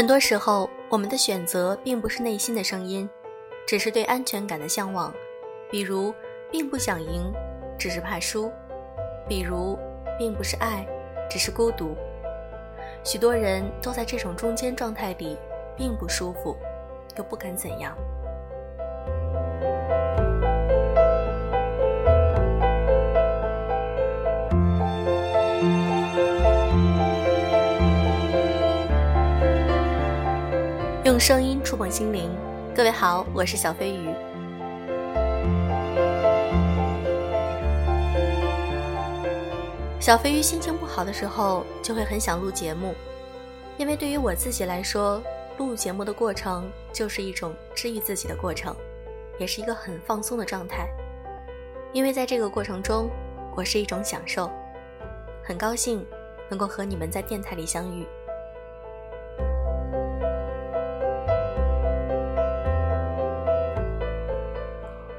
很多时候，我们的选择并不是内心的声音，只是对安全感的向往。比如，并不想赢，只是怕输；比如，并不是爱，只是孤独。许多人都在这种中间状态里，并不舒服，又不敢怎样。声音触碰心灵，各位好，我是小飞鱼。小飞鱼心情不好的时候，就会很想录节目，因为对于我自己来说，录节目的过程就是一种治愈自己的过程，也是一个很放松的状态。因为在这个过程中，我是一种享受，很高兴能够和你们在电台里相遇。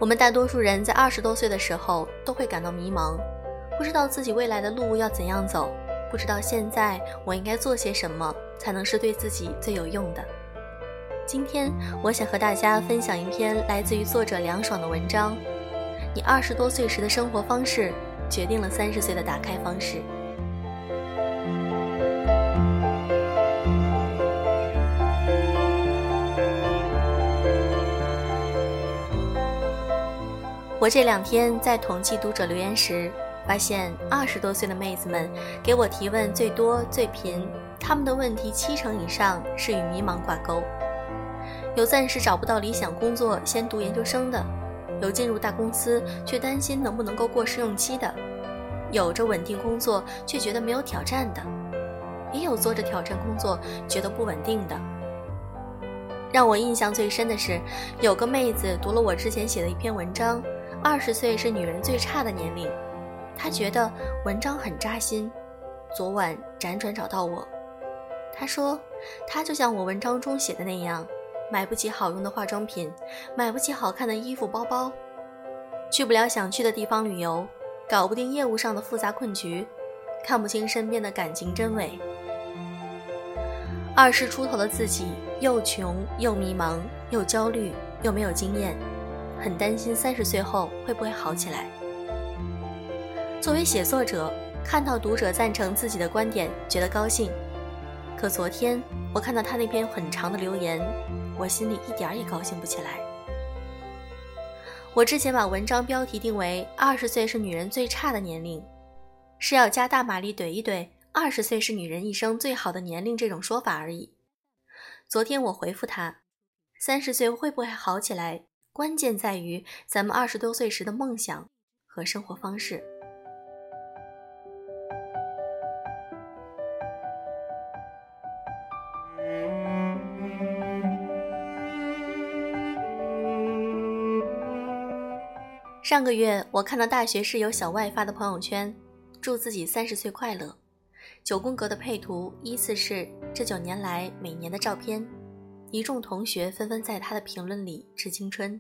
我们大多数人在二十多岁的时候都会感到迷茫，不知道自己未来的路要怎样走，不知道现在我应该做些什么才能是对自己最有用的。今天我想和大家分享一篇来自于作者凉爽的文章：你二十多岁时的生活方式，决定了三十岁的打开方式。我这两天在统计读者留言时，发现二十多岁的妹子们给我提问最多、最频，她们的问题七成以上是与迷茫挂钩。有暂时找不到理想工作先读研究生的，有进入大公司却担心能不能够过试用期的，有着稳定工作却觉得没有挑战的，也有做着挑战工作觉得不稳定的。让我印象最深的是，有个妹子读了我之前写的一篇文章。二十岁是女人最差的年龄，她觉得文章很扎心。昨晚辗转找到我，她说，她就像我文章中写的那样，买不起好用的化妆品，买不起好看的衣服包包，去不了想去的地方旅游，搞不定业务上的复杂困局，看不清身边的感情真伪。二十出头的自己，又穷又迷茫，又焦虑，又没有经验。很担心三十岁后会不会好起来。作为写作者，看到读者赞成自己的观点，觉得高兴。可昨天我看到他那篇很长的留言，我心里一点也高兴不起来。我之前把文章标题定为“二十岁是女人最差的年龄”，是要加大马力怼一怼“二十岁是女人一生最好的年龄”这种说法而已。昨天我回复他：“三十岁会不会好起来？”关键在于咱们二十多岁时的梦想和生活方式。上个月，我看到大学室友小外发的朋友圈，祝自己三十岁快乐。九宫格的配图依次是这九年来每年的照片。一众同学纷纷在他的评论里致青春。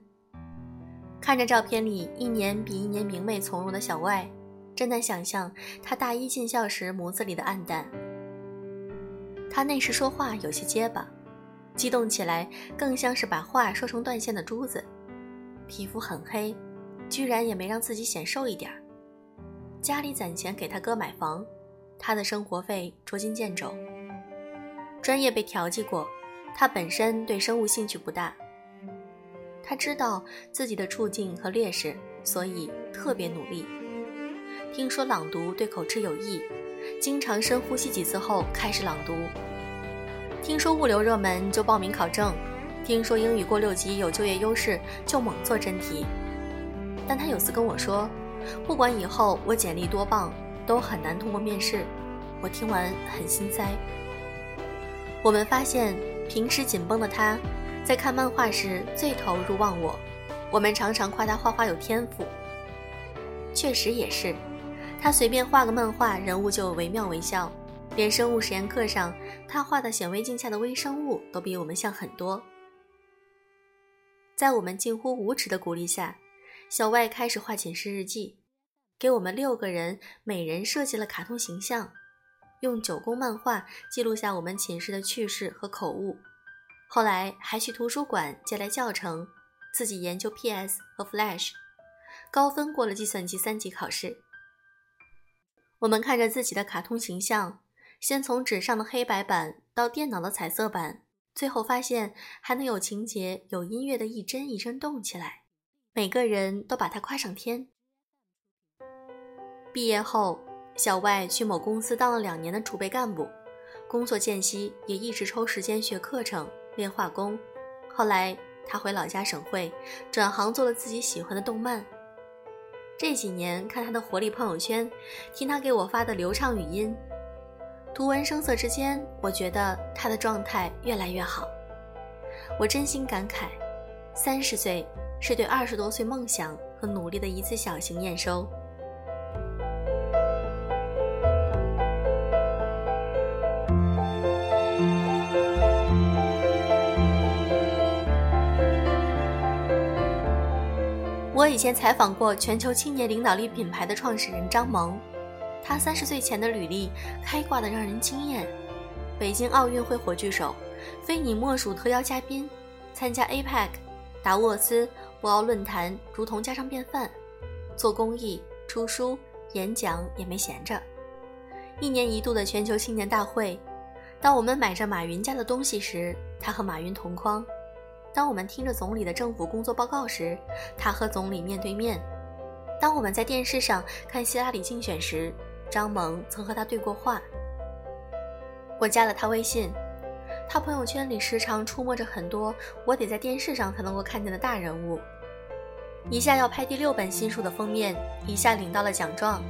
看着照片里一年比一年明媚从容的小外，真难想象他大一进校时模子里的暗淡。他那时说话有些结巴，激动起来更像是把话说成断线的珠子。皮肤很黑，居然也没让自己显瘦一点儿。家里攒钱给他哥买房，他的生活费捉襟见肘。专业被调剂过。他本身对生物兴趣不大，他知道自己的处境和劣势，所以特别努力。听说朗读对口吃有益，经常深呼吸几次后开始朗读。听说物流热门就报名考证，听说英语过六级有就业优势就猛做真题。但他有次跟我说，不管以后我简历多棒，都很难通过面试。我听完很心塞。我们发现。平时紧绷的他，在看漫画时最投入忘我。我们常常夸他画画有天赋，确实也是。他随便画个漫画，人物就惟妙惟肖。连生物实验课上，他画的显微镜下的微生物都比我们像很多。在我们近乎无耻的鼓励下，小外开始画寝室日记，给我们六个人每人设计了卡通形象。用九宫漫画记录下我们寝室的趣事和口误。后来还去图书馆借来教程，自己研究 PS 和 Flash，高分过了计算机三级考试。我们看着自己的卡通形象，先从纸上的黑白版到电脑的彩色版，最后发现还能有情节、有音乐的一帧一帧动起来，每个人都把它夸上天。毕业后，小外去某公司当了两年的储备干部，工作间隙也一直抽时间学课程、练画工。后来他回老家省会，转行做了自己喜欢的动漫。这几年看他的活力朋友圈，听他给我发的流畅语音，图文声色之间，我觉得他的状态越来越好。我真心感慨，三十岁是对二十多岁梦想和努力的一次小型验收。以前采访过全球青年领导力品牌的创始人张萌，他三十岁前的履历开挂的让人惊艳：北京奥运会火炬手，非你莫属特邀嘉宾，参加 APEC、达沃斯、博鳌论坛如同家常便饭，做公益、出书、演讲也没闲着。一年一度的全球青年大会，当我们买着马云家的东西时，他和马云同框。当我们听着总理的政府工作报告时，他和总理面对面；当我们在电视上看希拉里竞选时，张萌曾和他对过话。我加了他微信，他朋友圈里时常出没着很多我得在电视上才能够看见的大人物：一下要拍第六本新书的封面，一下领到了奖状，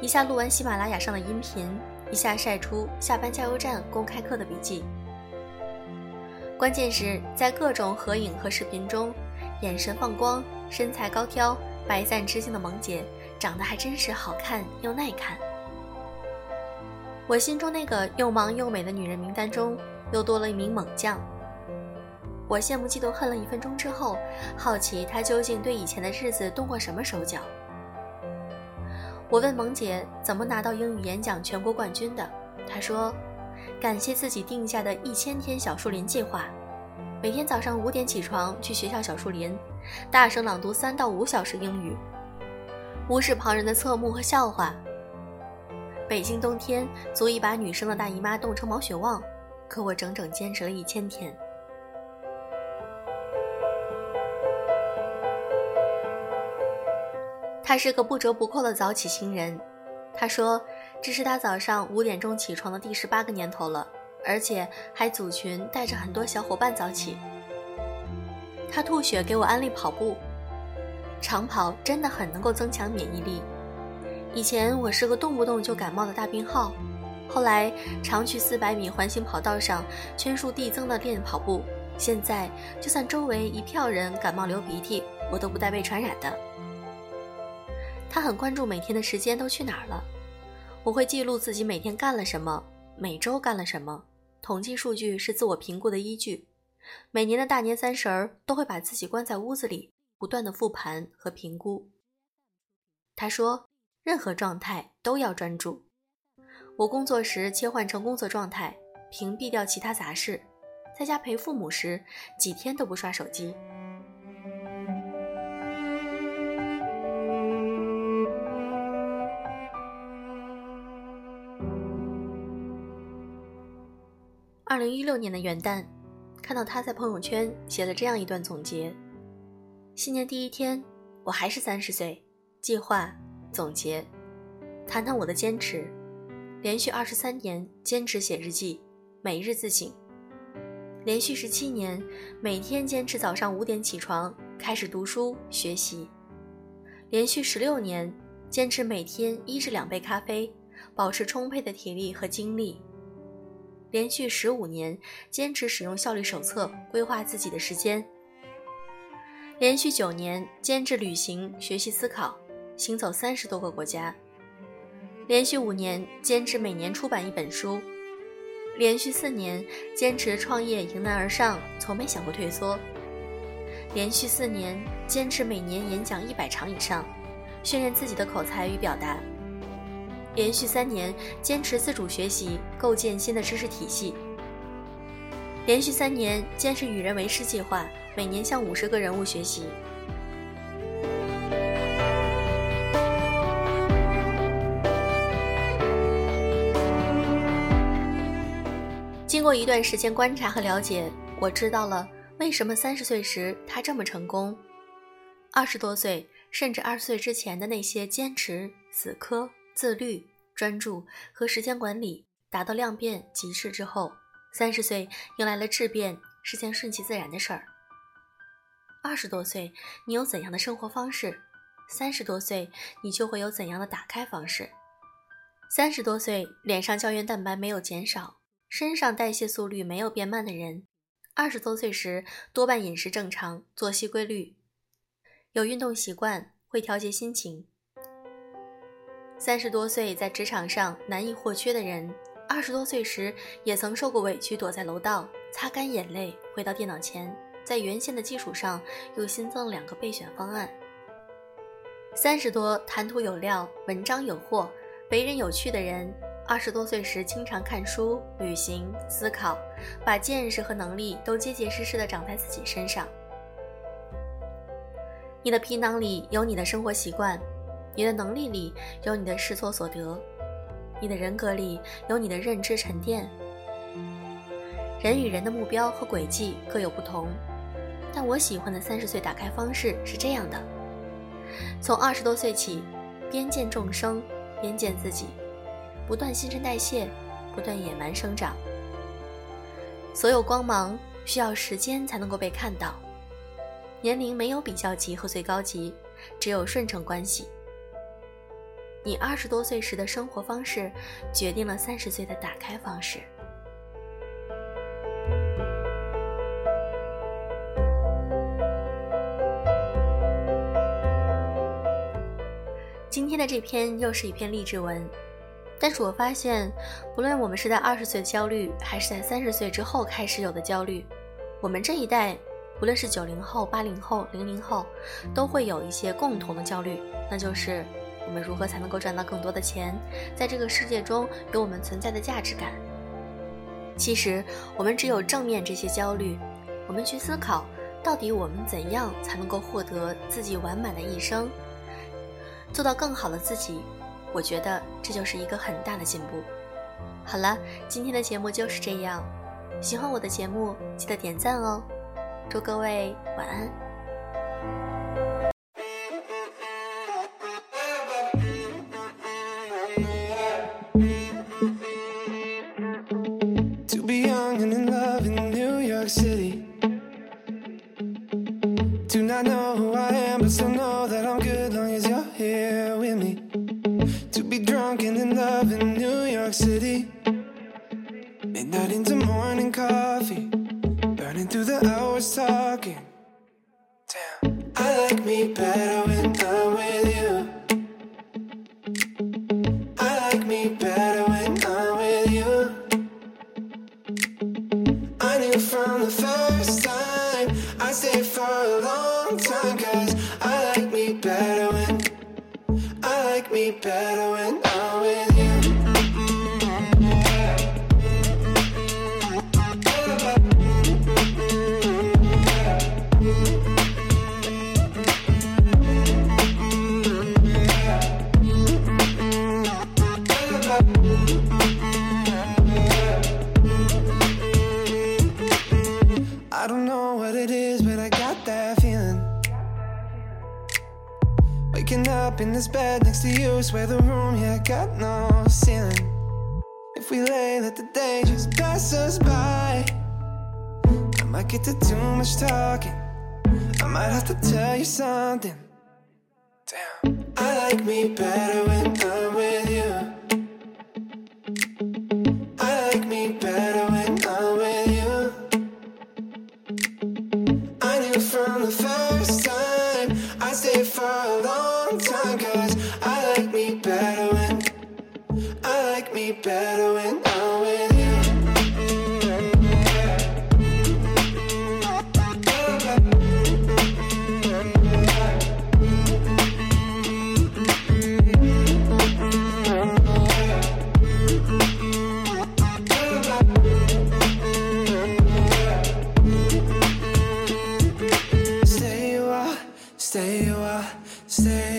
一下录完喜马拉雅上的音频，一下晒出下班加油站公开课的笔记。关键是在各种合影和视频中，眼神放光、身材高挑、白赞知性的萌姐，长得还真是好看又耐看。我心中那个又忙又美的女人名单中，又多了一名猛将。我羡慕、嫉妒、恨了一分钟之后，好奇她究竟对以前的日子动过什么手脚。我问萌姐怎么拿到英语演讲全国冠军的，她说。感谢自己定下的一千天小树林计划，每天早上五点起床去学校小树林，大声朗读三到五小时英语，无视旁人的侧目和笑话。北京冬天足以把女生的大姨妈冻成毛血旺，可我整整坚持了一千天。他是个不折不扣的早起新人，他说。这是他早上五点钟起床的第十八个年头了，而且还组群带着很多小伙伴早起。他吐血给我安利跑步，长跑真的很能够增强免疫力。以前我是个动不动就感冒的大病号，后来常去四百米环形跑道上圈数递增的练跑步，现在就算周围一票人感冒流鼻涕，我都不带被传染的。他很关注每天的时间都去哪儿了。我会记录自己每天干了什么，每周干了什么。统计数据是自我评估的依据。每年的大年三十儿，都会把自己关在屋子里，不断的复盘和评估。他说，任何状态都要专注。我工作时切换成工作状态，屏蔽掉其他杂事。在家陪父母时，几天都不刷手机。二零一六年的元旦，看到他在朋友圈写了这样一段总结：新年第一天，我还是三十岁，计划总结，谈谈我的坚持。连续二十三年坚持写日记，每日自省；连续十七年每天坚持早上五点起床开始读书学习；连续十六年坚持每天一至两杯咖啡，保持充沛的体力和精力。连续十五年坚持使用效率手册规划自己的时间，连续九年坚持旅行学习思考，行走三十多个国家，连续五年坚持每年出版一本书，连续四年坚持创业迎难而上，从没想过退缩，连续四年坚持每年演讲一百场以上，训练自己的口才与表达。连续三年坚持自主学习，构建新的知识体系；连续三年坚持与人为师计划，每年向五十个人物学习。经过一段时间观察和了解，我知道了为什么三十岁时他这么成功。二十多岁甚至二十岁之前的那些坚持、死磕。自律、专注和时间管理达到量变极致之后，三十岁迎来了质变，是件顺其自然的事儿。二十多岁，你有怎样的生活方式，三十多岁你就会有怎样的打开方式。三十多岁，脸上胶原蛋白没有减少，身上代谢速率没有变慢的人，二十多岁时多半饮食正常，作息规律，有运动习惯，会调节心情。三十多岁在职场上难以或缺的人，二十多岁时也曾受过委屈，躲在楼道擦干眼泪，回到电脑前，在原先的基础上又新增了两个备选方案。三十多谈吐有料，文章有货，为人有趣的人，二十多岁时经常看书、旅行、思考，把见识和能力都结结实实的长在自己身上。你的皮囊里有你的生活习惯。你的能力里有你的试错所得，你的人格里有你的认知沉淀。人与人的目标和轨迹各有不同，但我喜欢的三十岁打开方式是这样的：从二十多岁起，边见众生，边见自己，不断新陈代谢，不断野蛮生长。所有光芒需要时间才能够被看到，年龄没有比较级和最高级，只有顺承关系。你二十多岁时的生活方式，决定了三十岁的打开方式。今天的这篇又是一篇励志文，但是我发现，不论我们是在二十岁的焦虑，还是在三十岁之后开始有的焦虑，我们这一代，不论是九零后、八零后、零零后，都会有一些共同的焦虑，那就是。我们如何才能够赚到更多的钱，在这个世界中有我们存在的价值感？其实，我们只有正面这些焦虑，我们去思考，到底我们怎样才能够获得自己完满的一生，做到更好的自己？我觉得这就是一个很大的进步。好了，今天的节目就是这样。喜欢我的节目，记得点赞哦。祝各位晚安。Do not know who I am, but still know that I'm good long as you're here with me. To be drunk and in love in New York City. Midnight into morning coffee. Burning through the hours talking. Damn. I like me better time, cause I like me better when I like me better when up in this bed next to you. Swear the room, yeah, got no ceiling. If we lay, let the day just pass us by. I might get to too much talking. I might have to tell you something. Damn. I like me better when I'm with you. I like me better when I'm with you. I knew from the first time I stayed for a long I like me better when I like me better when I'm with you. stay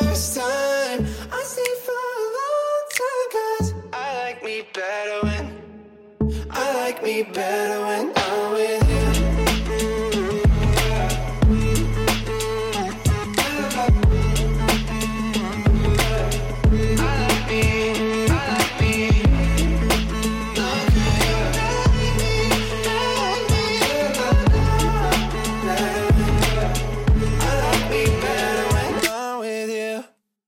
first time. I see for a long time, cause I like me better when I like me better.